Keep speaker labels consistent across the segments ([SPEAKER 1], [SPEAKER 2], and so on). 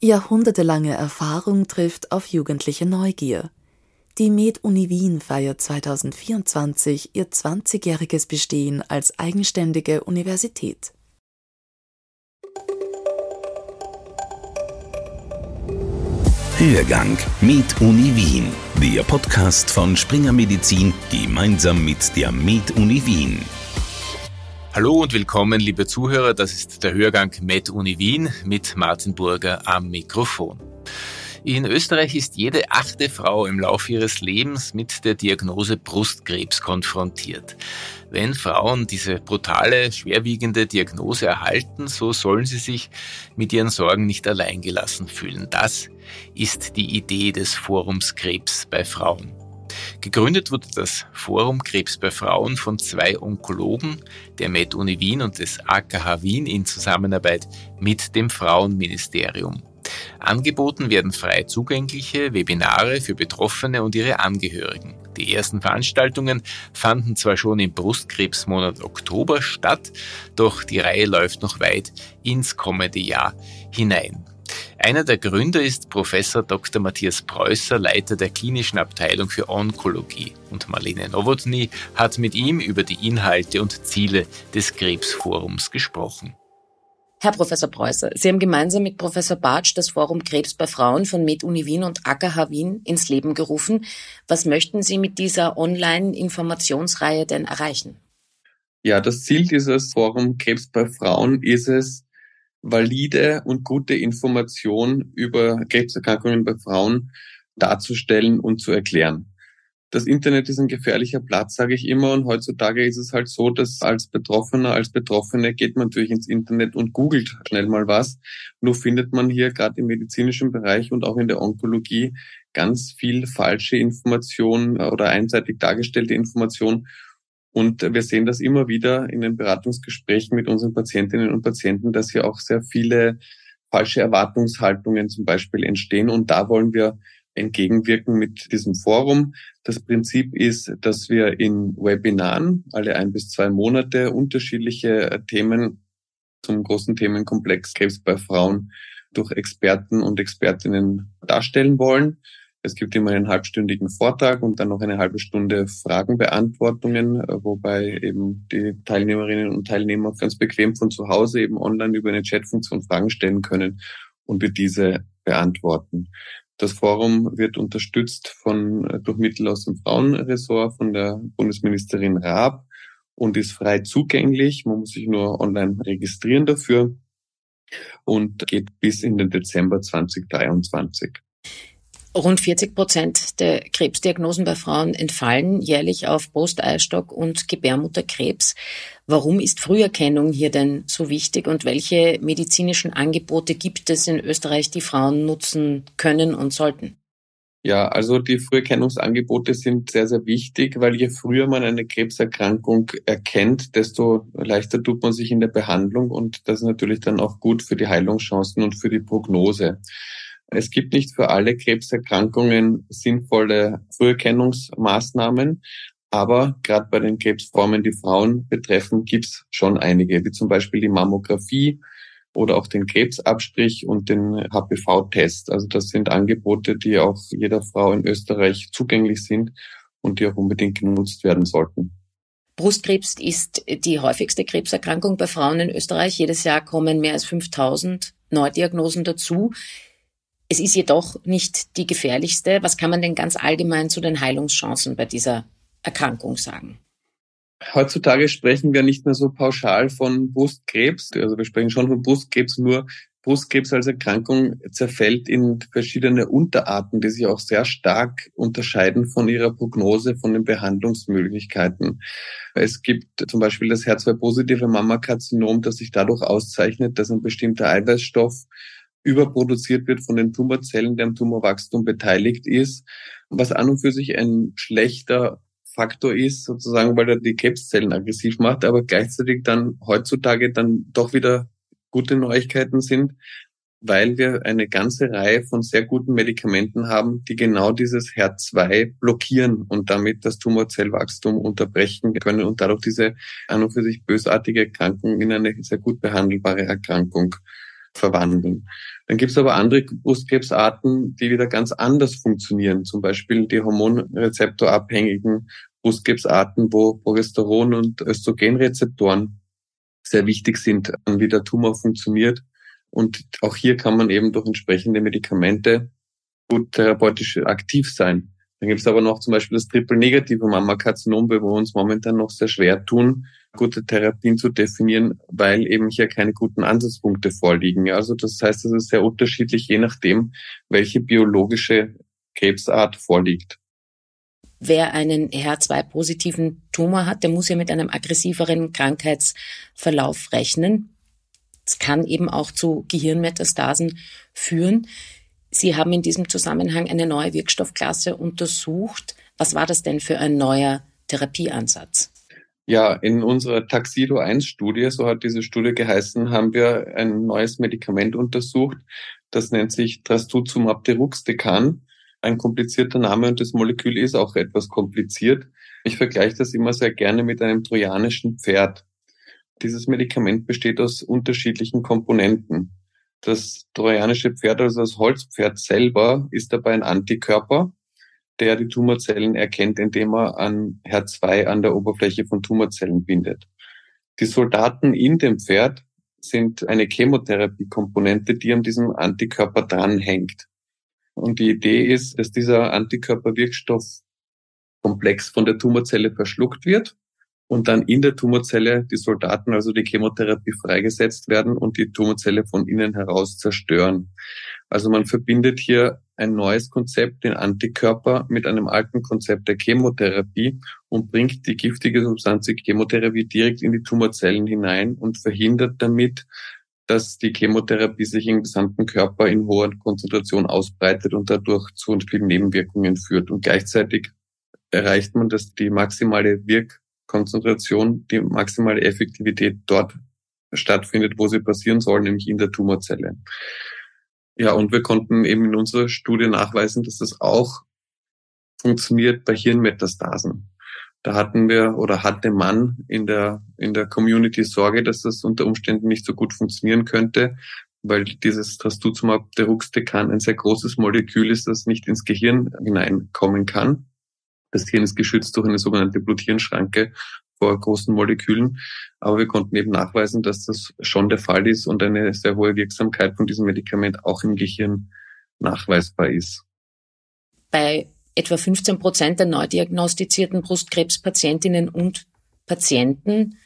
[SPEAKER 1] Jahrhundertelange Erfahrung trifft auf jugendliche Neugier. Die Med-Uni Wien feiert 2024 ihr 20-jähriges Bestehen als eigenständige Universität.
[SPEAKER 2] Hörgang Med Uni Wien, der Podcast von Springer Medizin gemeinsam mit der Med Uni Wien.
[SPEAKER 3] Hallo und willkommen, liebe Zuhörer. Das ist der Hörgang Med Uni Wien mit Martin Burger am Mikrofon. In Österreich ist jede achte Frau im Laufe ihres Lebens mit der Diagnose Brustkrebs konfrontiert. Wenn Frauen diese brutale, schwerwiegende Diagnose erhalten, so sollen sie sich mit ihren Sorgen nicht alleingelassen fühlen. Das ist die Idee des Forums Krebs bei Frauen. Gegründet wurde das Forum Krebs bei Frauen von zwei Onkologen der Med-Uni Wien und des AKH Wien in Zusammenarbeit mit dem Frauenministerium. Angeboten werden frei zugängliche Webinare für Betroffene und ihre Angehörigen. Die ersten Veranstaltungen fanden zwar schon im Brustkrebsmonat Oktober statt, doch die Reihe läuft noch weit ins kommende Jahr hinein. Einer der Gründer ist Professor Dr. Matthias Preußer, Leiter der klinischen Abteilung für Onkologie. Und Marlene Nowotny hat mit ihm über die Inhalte und Ziele des Krebsforums gesprochen.
[SPEAKER 4] Herr Professor Preußer, Sie haben gemeinsam mit Professor Bartsch das Forum Krebs bei Frauen von MedUni Wien und AKH Wien ins Leben gerufen. Was möchten Sie mit dieser Online-Informationsreihe denn erreichen?
[SPEAKER 5] Ja, das Ziel dieses Forum Krebs bei Frauen ist es, valide und gute Informationen über Krebserkrankungen bei Frauen darzustellen und zu erklären. Das Internet ist ein gefährlicher Platz, sage ich immer. Und heutzutage ist es halt so, dass als Betroffener, als Betroffene geht man natürlich ins Internet und googelt schnell mal was. Nur findet man hier gerade im medizinischen Bereich und auch in der Onkologie ganz viel falsche Information oder einseitig dargestellte Information und wir sehen das immer wieder in den Beratungsgesprächen mit unseren Patientinnen und Patienten, dass hier auch sehr viele falsche Erwartungshaltungen zum Beispiel entstehen. Und da wollen wir entgegenwirken mit diesem Forum. Das Prinzip ist, dass wir in Webinaren alle ein bis zwei Monate unterschiedliche Themen zum großen Themenkomplex Krebs bei Frauen durch Experten und Expertinnen darstellen wollen. Es gibt immer einen halbstündigen Vortrag und dann noch eine halbe Stunde Fragenbeantwortungen, äh, wobei eben die Teilnehmerinnen und Teilnehmer ganz bequem von zu Hause eben online über eine Chatfunktion Fragen stellen können und wir diese beantworten. Das Forum wird unterstützt von, äh, durch Mittel aus dem Frauenressort von der Bundesministerin Raab und ist frei zugänglich. Man muss sich nur online registrieren dafür und geht bis in den Dezember 2023.
[SPEAKER 4] Rund 40 Prozent der Krebsdiagnosen bei Frauen entfallen jährlich auf Brust, Eierstock und Gebärmutterkrebs. Warum ist Früherkennung hier denn so wichtig und welche medizinischen Angebote gibt es in Österreich, die Frauen nutzen können und sollten?
[SPEAKER 5] Ja, also die Früherkennungsangebote sind sehr, sehr wichtig, weil je früher man eine Krebserkrankung erkennt, desto leichter tut man sich in der Behandlung und das ist natürlich dann auch gut für die Heilungschancen und für die Prognose. Es gibt nicht für alle Krebserkrankungen sinnvolle Früherkennungsmaßnahmen, aber gerade bei den Krebsformen, die Frauen betreffen, gibt es schon einige, wie zum Beispiel die Mammographie oder auch den Krebsabstrich und den HPV-Test. Also das sind Angebote, die auch jeder Frau in Österreich zugänglich sind und die auch unbedingt genutzt werden sollten.
[SPEAKER 4] Brustkrebs ist die häufigste Krebserkrankung bei Frauen in Österreich. Jedes Jahr kommen mehr als 5000 Neudiagnosen dazu. Es ist jedoch nicht die gefährlichste. Was kann man denn ganz allgemein zu den Heilungschancen bei dieser Erkrankung sagen?
[SPEAKER 5] Heutzutage sprechen wir nicht mehr so pauschal von Brustkrebs. Also wir sprechen schon von Brustkrebs, nur Brustkrebs als Erkrankung zerfällt in verschiedene Unterarten, die sich auch sehr stark unterscheiden von ihrer Prognose, von den Behandlungsmöglichkeiten. Es gibt zum Beispiel das HER2-positive Mammakarzinom, das sich dadurch auszeichnet, dass ein bestimmter Eiweißstoff überproduziert wird von den Tumorzellen, der am Tumorwachstum beteiligt ist, was an und für sich ein schlechter Faktor ist, sozusagen, weil er die Krebszellen aggressiv macht, aber gleichzeitig dann heutzutage dann doch wieder gute Neuigkeiten sind, weil wir eine ganze Reihe von sehr guten Medikamenten haben, die genau dieses HER2 blockieren und damit das Tumorzellwachstum unterbrechen können und dadurch diese an und für sich bösartige Erkrankung in eine sehr gut behandelbare Erkrankung verwandeln. Dann gibt es aber andere Brustkrebsarten, die wieder ganz anders funktionieren. Zum Beispiel die hormonrezeptorabhängigen Brustkrebsarten, wo Progesteron- und Östrogenrezeptoren sehr wichtig sind, wie der Tumor funktioniert. Und auch hier kann man eben durch entsprechende Medikamente gut therapeutisch aktiv sein. Dann gibt es aber noch zum Beispiel das triple-negative Mammakarzinom, wo wir uns momentan noch sehr schwer tun, gute Therapien zu definieren, weil eben hier keine guten Ansatzpunkte vorliegen. Also das heißt, es ist sehr unterschiedlich, je nachdem, welche biologische Krebsart vorliegt.
[SPEAKER 4] Wer einen HER2-positiven Tumor hat, der muss ja mit einem aggressiveren Krankheitsverlauf rechnen. Es kann eben auch zu Gehirnmetastasen führen. Sie haben in diesem Zusammenhang eine neue Wirkstoffklasse untersucht. Was war das denn für ein neuer Therapieansatz?
[SPEAKER 5] Ja, in unserer Taxido 1 Studie, so hat diese Studie geheißen, haben wir ein neues Medikament untersucht. Das nennt sich Trastuzumab deruxtecan. Ein komplizierter Name und das Molekül ist auch etwas kompliziert. Ich vergleiche das immer sehr gerne mit einem trojanischen Pferd. Dieses Medikament besteht aus unterschiedlichen Komponenten. Das trojanische Pferd, also das Holzpferd selber, ist dabei ein Antikörper, der die Tumorzellen erkennt, indem er an HER2 an der Oberfläche von Tumorzellen bindet. Die Soldaten in dem Pferd sind eine Chemotherapie-Komponente, die an diesem Antikörper dranhängt. Und die Idee ist, dass dieser Antikörperwirkstoffkomplex von der Tumorzelle verschluckt wird und dann in der Tumorzelle die Soldaten, also die Chemotherapie, freigesetzt werden und die Tumorzelle von innen heraus zerstören. Also man verbindet hier ein neues Konzept, den Antikörper, mit einem alten Konzept der Chemotherapie und bringt die giftige Substanz die Chemotherapie direkt in die Tumorzellen hinein und verhindert damit, dass die Chemotherapie sich im gesamten Körper in hoher Konzentration ausbreitet und dadurch zu vielen Nebenwirkungen führt. Und gleichzeitig erreicht man, dass die maximale Wirk Konzentration, die maximale Effektivität dort stattfindet, wo sie passieren soll, nämlich in der Tumorzelle. Ja, und wir konnten eben in unserer Studie nachweisen, dass das auch funktioniert bei Hirnmetastasen. Da hatten wir oder hatte man in der, in der Community Sorge, dass das unter Umständen nicht so gut funktionieren könnte, weil dieses Trastuzumab deruxtecan ein sehr großes Molekül ist, das nicht ins Gehirn hineinkommen kann. Das Hirn ist geschützt durch eine sogenannte Bluthirnschranke vor großen Molekülen. Aber wir konnten eben nachweisen, dass das schon der Fall ist und eine sehr hohe Wirksamkeit von diesem Medikament auch im Gehirn nachweisbar ist.
[SPEAKER 4] Bei etwa 15 Prozent der neu diagnostizierten Brustkrebspatientinnen und Patienten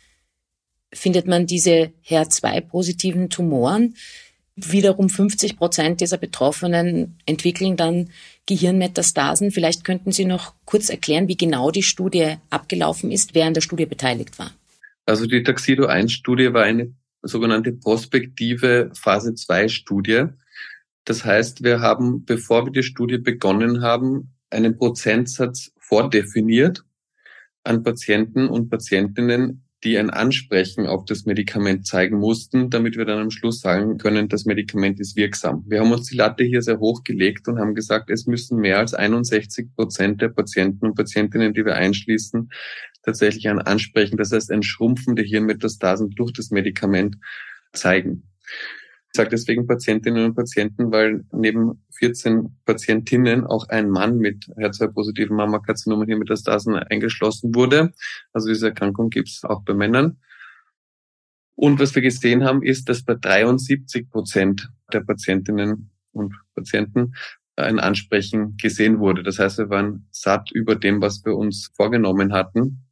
[SPEAKER 4] findet man diese HER2-positiven Tumoren. Wiederum 50 Prozent dieser Betroffenen entwickeln dann Gehirnmetastasen. Vielleicht könnten Sie noch kurz erklären, wie genau die Studie abgelaufen ist, wer an der Studie beteiligt war.
[SPEAKER 5] Also die Taxido 1 Studie war eine sogenannte prospektive Phase 2 Studie. Das heißt, wir haben, bevor wir die Studie begonnen haben, einen Prozentsatz vordefiniert an Patienten und Patientinnen, die ein Ansprechen auf das Medikament zeigen mussten, damit wir dann am Schluss sagen können, das Medikament ist wirksam. Wir haben uns die Latte hier sehr hoch gelegt und haben gesagt, es müssen mehr als 61 Prozent der Patienten und Patientinnen, die wir einschließen, tatsächlich ein Ansprechen, das heißt ein Schrumpfen der Hirnmetastasen durch das Medikament zeigen. Sage deswegen Patientinnen und Patienten, weil neben 14 Patientinnen auch ein Mann mit HER2-positiven Mammakarzinom hier Metastasen eingeschlossen wurde. Also diese Erkrankung gibt es auch bei Männern. Und was wir gesehen haben, ist, dass bei 73 Prozent der Patientinnen und Patienten ein Ansprechen gesehen wurde. Das heißt, wir waren satt über dem, was wir uns vorgenommen hatten.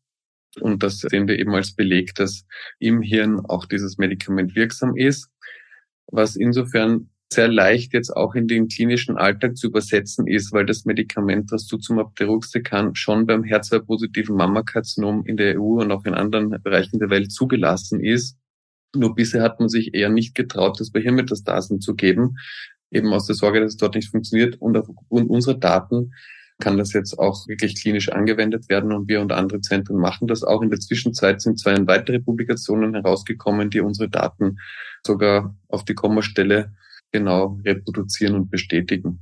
[SPEAKER 5] Und das sehen wir eben als Beleg, dass im Hirn auch dieses Medikament wirksam ist was insofern sehr leicht jetzt auch in den klinischen Alltag zu übersetzen ist, weil das Medikament, das Tuzumab deruxtecan, schon beim HER2-positiven Mammakarzinom in der EU und auch in anderen Bereichen der Welt zugelassen ist. Nur bisher hat man sich eher nicht getraut, das bei Hirnmetastasen zu geben, eben aus der Sorge, dass es dort nicht funktioniert. Und aufgrund unserer Daten kann das jetzt auch wirklich klinisch angewendet werden und wir und andere Zentren machen das auch. In der Zwischenzeit sind zwei weitere Publikationen herausgekommen, die unsere Daten sogar auf die Kommastelle genau reproduzieren und bestätigen.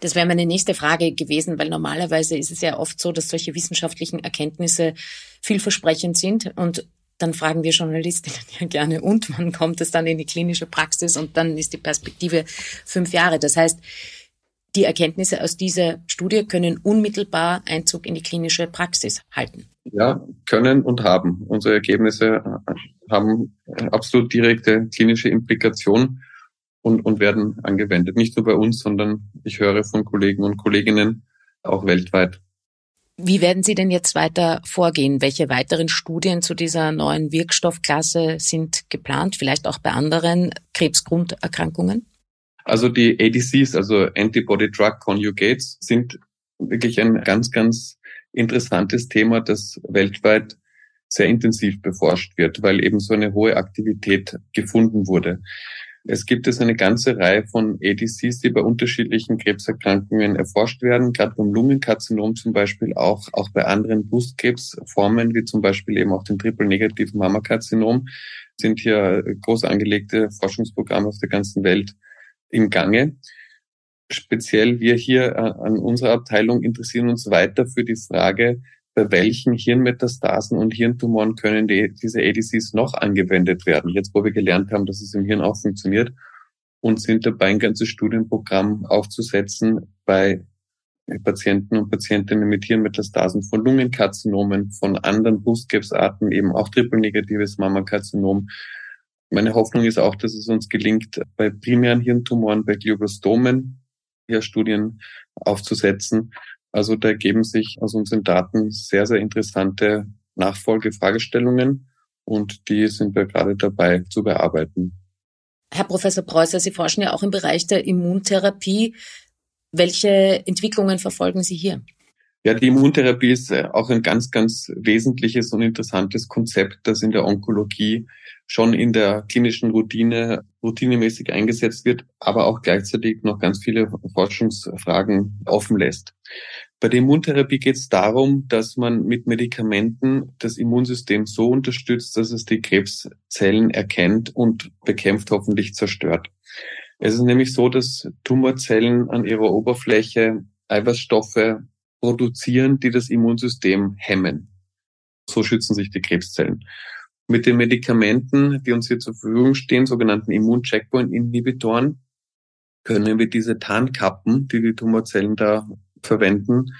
[SPEAKER 4] Das wäre meine nächste Frage gewesen, weil normalerweise ist es ja oft so, dass solche wissenschaftlichen Erkenntnisse vielversprechend sind und dann fragen wir Journalistinnen ja gerne, und wann kommt es dann in die klinische Praxis? Und dann ist die Perspektive fünf Jahre. Das heißt, die Erkenntnisse aus dieser Studie können unmittelbar Einzug in die klinische Praxis halten.
[SPEAKER 5] Ja, können und haben. Unsere Ergebnisse haben absolut direkte klinische Implikationen und, und werden angewendet. Nicht nur bei uns, sondern ich höre von Kollegen und Kolleginnen auch weltweit.
[SPEAKER 4] Wie werden Sie denn jetzt weiter vorgehen? Welche weiteren Studien zu dieser neuen Wirkstoffklasse sind geplant, vielleicht auch bei anderen Krebsgrunderkrankungen?
[SPEAKER 5] Also die ADCs, also Antibody Drug Conjugates, sind wirklich ein ganz, ganz interessantes Thema, das weltweit sehr intensiv beforscht wird, weil eben so eine hohe Aktivität gefunden wurde. Es gibt es eine ganze Reihe von ADCs, die bei unterschiedlichen Krebserkrankungen erforscht werden, gerade beim Lungenkarzinom zum Beispiel, auch, auch bei anderen Brustkrebsformen, wie zum Beispiel eben auch dem triple-negativen Mammakarzinom, sind hier groß angelegte Forschungsprogramme auf der ganzen Welt im Gange. Speziell wir hier äh, an unserer Abteilung interessieren uns weiter für die Frage, bei welchen Hirnmetastasen und Hirntumoren können die, diese ADCs noch angewendet werden. Jetzt, wo wir gelernt haben, dass es im Hirn auch funktioniert und sind dabei, ein ganzes Studienprogramm aufzusetzen bei Patienten und Patientinnen mit Hirnmetastasen von Lungenkarzinomen, von anderen Brustkrebsarten, eben auch triple-negatives Mammakarzinom, meine Hoffnung ist auch, dass es uns gelingt, bei primären Hirntumoren, bei Glioblastomen hier Studien aufzusetzen. Also da ergeben sich aus unseren Daten sehr, sehr interessante Nachfolgefragestellungen und die sind wir gerade dabei zu bearbeiten.
[SPEAKER 4] Herr Professor Preußer, Sie forschen ja auch im Bereich der Immuntherapie. Welche Entwicklungen verfolgen Sie hier?
[SPEAKER 5] Ja, die Immuntherapie ist äh, auch ein ganz, ganz wesentliches und interessantes Konzept, das in der Onkologie schon in der klinischen Routine routinemäßig eingesetzt wird, aber auch gleichzeitig noch ganz viele Forschungsfragen offen lässt. Bei der Immuntherapie geht es darum, dass man mit Medikamenten das Immunsystem so unterstützt, dass es die Krebszellen erkennt und bekämpft, hoffentlich zerstört. Es ist nämlich so, dass Tumorzellen an ihrer Oberfläche Eiweißstoffe produzieren, die das Immunsystem hemmen. So schützen sich die Krebszellen. Mit den Medikamenten, die uns hier zur Verfügung stehen, sogenannten Immun-Checkpoint-Inhibitoren, können wir diese Tarnkappen, die die Tumorzellen da verwenden,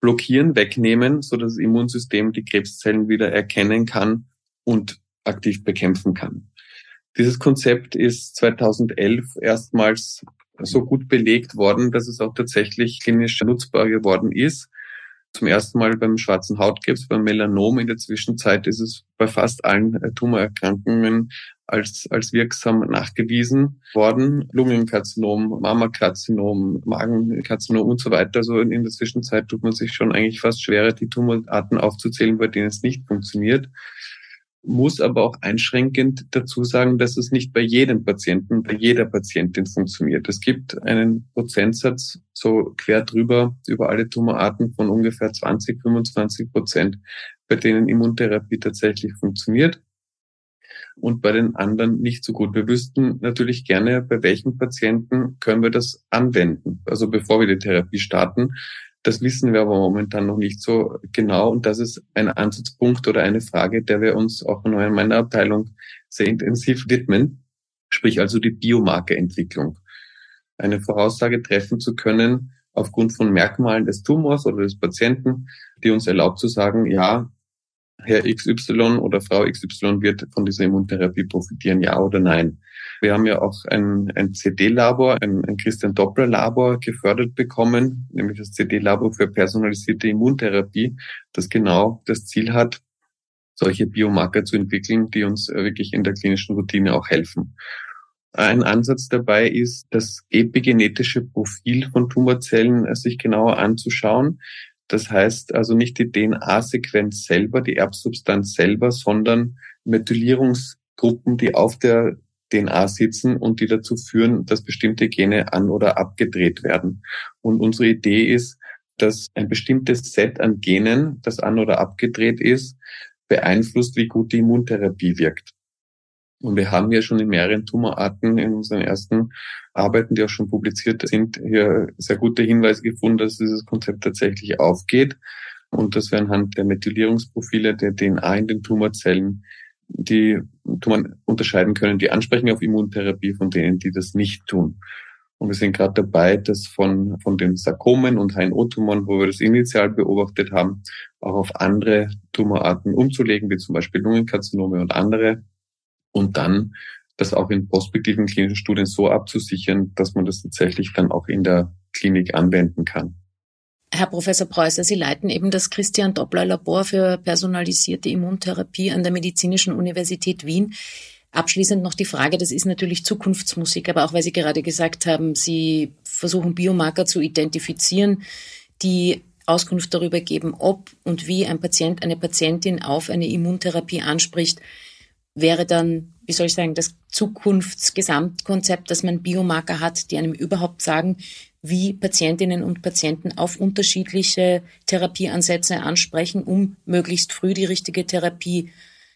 [SPEAKER 5] blockieren, wegnehmen, so dass das Immunsystem die Krebszellen wieder erkennen kann und aktiv bekämpfen kann. Dieses Konzept ist 2011 erstmals so gut belegt worden, dass es auch tatsächlich klinisch nutzbar geworden ist. Zum ersten Mal beim schwarzen Hautkrebs, beim Melanom. In der Zwischenzeit ist es bei fast allen äh, Tumorerkrankungen als, als wirksam nachgewiesen worden. Lungenkarzinom, Mammakarzinom, Magenkarzinom und so weiter. Also in der Zwischenzeit tut man sich schon eigentlich fast schwerer, die Tumorarten aufzuzählen, bei denen es nicht funktioniert muss aber auch einschränkend dazu sagen, dass es nicht bei jedem Patienten, bei jeder Patientin funktioniert. Es gibt einen Prozentsatz so quer drüber über alle Tumorarten von ungefähr 20, 25 Prozent, bei denen Immuntherapie tatsächlich funktioniert und bei den anderen nicht so gut. Wir wüssten natürlich gerne, bei welchen Patienten können wir das anwenden. Also bevor wir die Therapie starten, das wissen wir aber momentan noch nicht so genau und das ist ein Ansatzpunkt oder eine Frage, der wir uns auch in meiner Abteilung sehr intensiv widmen, sprich also die Biomarkerentwicklung. Eine Voraussage treffen zu können aufgrund von Merkmalen des Tumors oder des Patienten, die uns erlaubt zu sagen, ja, Herr XY oder Frau XY wird von dieser Immuntherapie profitieren, ja oder nein. Wir haben ja auch ein, ein CD-Labor, ein, ein Christian Doppler-Labor gefördert bekommen, nämlich das CD-Labor für personalisierte Immuntherapie, das genau das Ziel hat, solche Biomarker zu entwickeln, die uns wirklich in der klinischen Routine auch helfen. Ein Ansatz dabei ist, das epigenetische Profil von Tumorzellen sich genauer anzuschauen. Das heißt also nicht die DNA-Sequenz selber, die Erbsubstanz selber, sondern Methylierungsgruppen, die auf der DNA sitzen und die dazu führen, dass bestimmte Gene an- oder abgedreht werden. Und unsere Idee ist, dass ein bestimmtes Set an Genen, das an- oder abgedreht ist, beeinflusst, wie gut die Immuntherapie wirkt. Und wir haben ja schon in mehreren Tumorarten in unseren ersten Arbeiten, die auch schon publiziert sind, hier sehr gute Hinweise gefunden, dass dieses Konzept tatsächlich aufgeht. und dass wir anhand der Methylierungsprofile der DNA in den Tumorzellen die Tumoren unterscheiden können, die ansprechen auf Immuntherapie von denen, die das nicht tun. Und wir sind gerade dabei, das von, von den Sarkomen und HNO-Tumoren, wo wir das initial beobachtet haben, auch auf andere Tumorarten umzulegen, wie zum Beispiel Lungenkarzinome und andere. Und dann das auch in prospektiven klinischen Studien so abzusichern, dass man das tatsächlich dann auch in der Klinik anwenden kann.
[SPEAKER 4] Herr Professor Preußer, Sie leiten eben das Christian Doppler Labor für personalisierte Immuntherapie an der Medizinischen Universität Wien. Abschließend noch die Frage, das ist natürlich Zukunftsmusik, aber auch weil Sie gerade gesagt haben, Sie versuchen Biomarker zu identifizieren, die Auskunft darüber geben, ob und wie ein Patient, eine Patientin auf eine Immuntherapie anspricht, wäre dann, wie soll ich sagen, das Zukunftsgesamtkonzept, dass man Biomarker hat, die einem überhaupt sagen, wie Patientinnen und Patienten auf unterschiedliche Therapieansätze ansprechen, um möglichst früh die richtige Therapie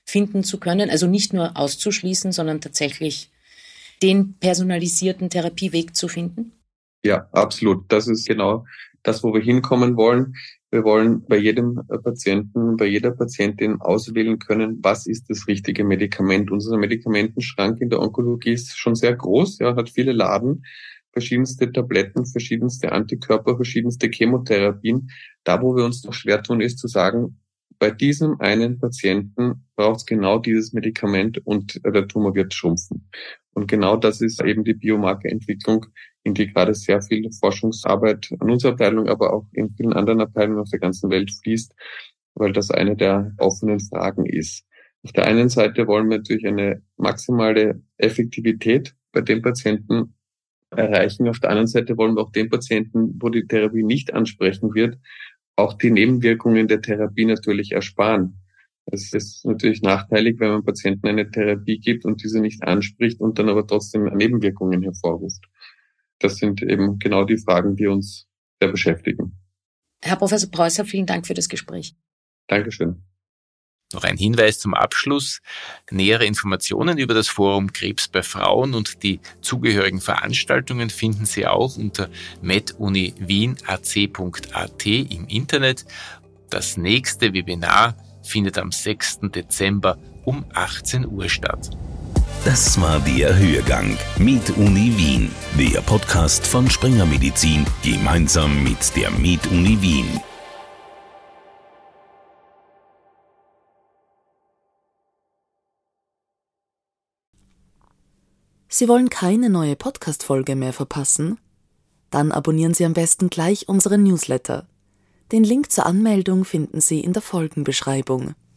[SPEAKER 4] finden zu können. Also nicht nur auszuschließen, sondern tatsächlich den personalisierten Therapieweg zu finden?
[SPEAKER 5] Ja, absolut. Das ist genau das, wo wir hinkommen wollen. Wir wollen bei jedem Patienten, bei jeder Patientin auswählen können, was ist das richtige Medikament. Unser Medikamentenschrank in der Onkologie ist schon sehr groß, ja, hat viele Laden verschiedenste Tabletten, verschiedenste Antikörper, verschiedenste Chemotherapien. Da, wo wir uns noch schwer tun, ist zu sagen, bei diesem einen Patienten braucht es genau dieses Medikament und der Tumor wird schrumpfen. Und genau das ist eben die Biomarkerentwicklung, in die gerade sehr viel Forschungsarbeit an unserer Abteilung, aber auch in vielen anderen Abteilungen auf der ganzen Welt fließt, weil das eine der offenen Fragen ist. Auf der einen Seite wollen wir natürlich eine maximale Effektivität bei den Patienten erreichen. Auf der anderen Seite wollen wir auch den Patienten, wo die Therapie nicht ansprechen wird, auch die Nebenwirkungen der Therapie natürlich ersparen. Es ist natürlich nachteilig, wenn man Patienten eine Therapie gibt und diese nicht anspricht und dann aber trotzdem Nebenwirkungen hervorruft. Das sind eben genau die Fragen, die uns sehr beschäftigen.
[SPEAKER 4] Herr Professor Preußer, vielen Dank für das Gespräch.
[SPEAKER 5] Dankeschön.
[SPEAKER 3] Noch ein Hinweis zum Abschluss. Nähere Informationen über das Forum Krebs bei Frauen und die zugehörigen Veranstaltungen finden Sie auch unter meduniwienac.at im Internet. Das nächste Webinar findet am 6. Dezember um 18 Uhr statt.
[SPEAKER 2] Das war der Hörgang mit Uni Wien, der Podcast von Springer Medizin gemeinsam mit der Med Uni Wien.
[SPEAKER 1] Sie wollen keine neue Podcast-Folge mehr verpassen? Dann abonnieren Sie am besten gleich unseren Newsletter. Den Link zur Anmeldung finden Sie in der Folgenbeschreibung.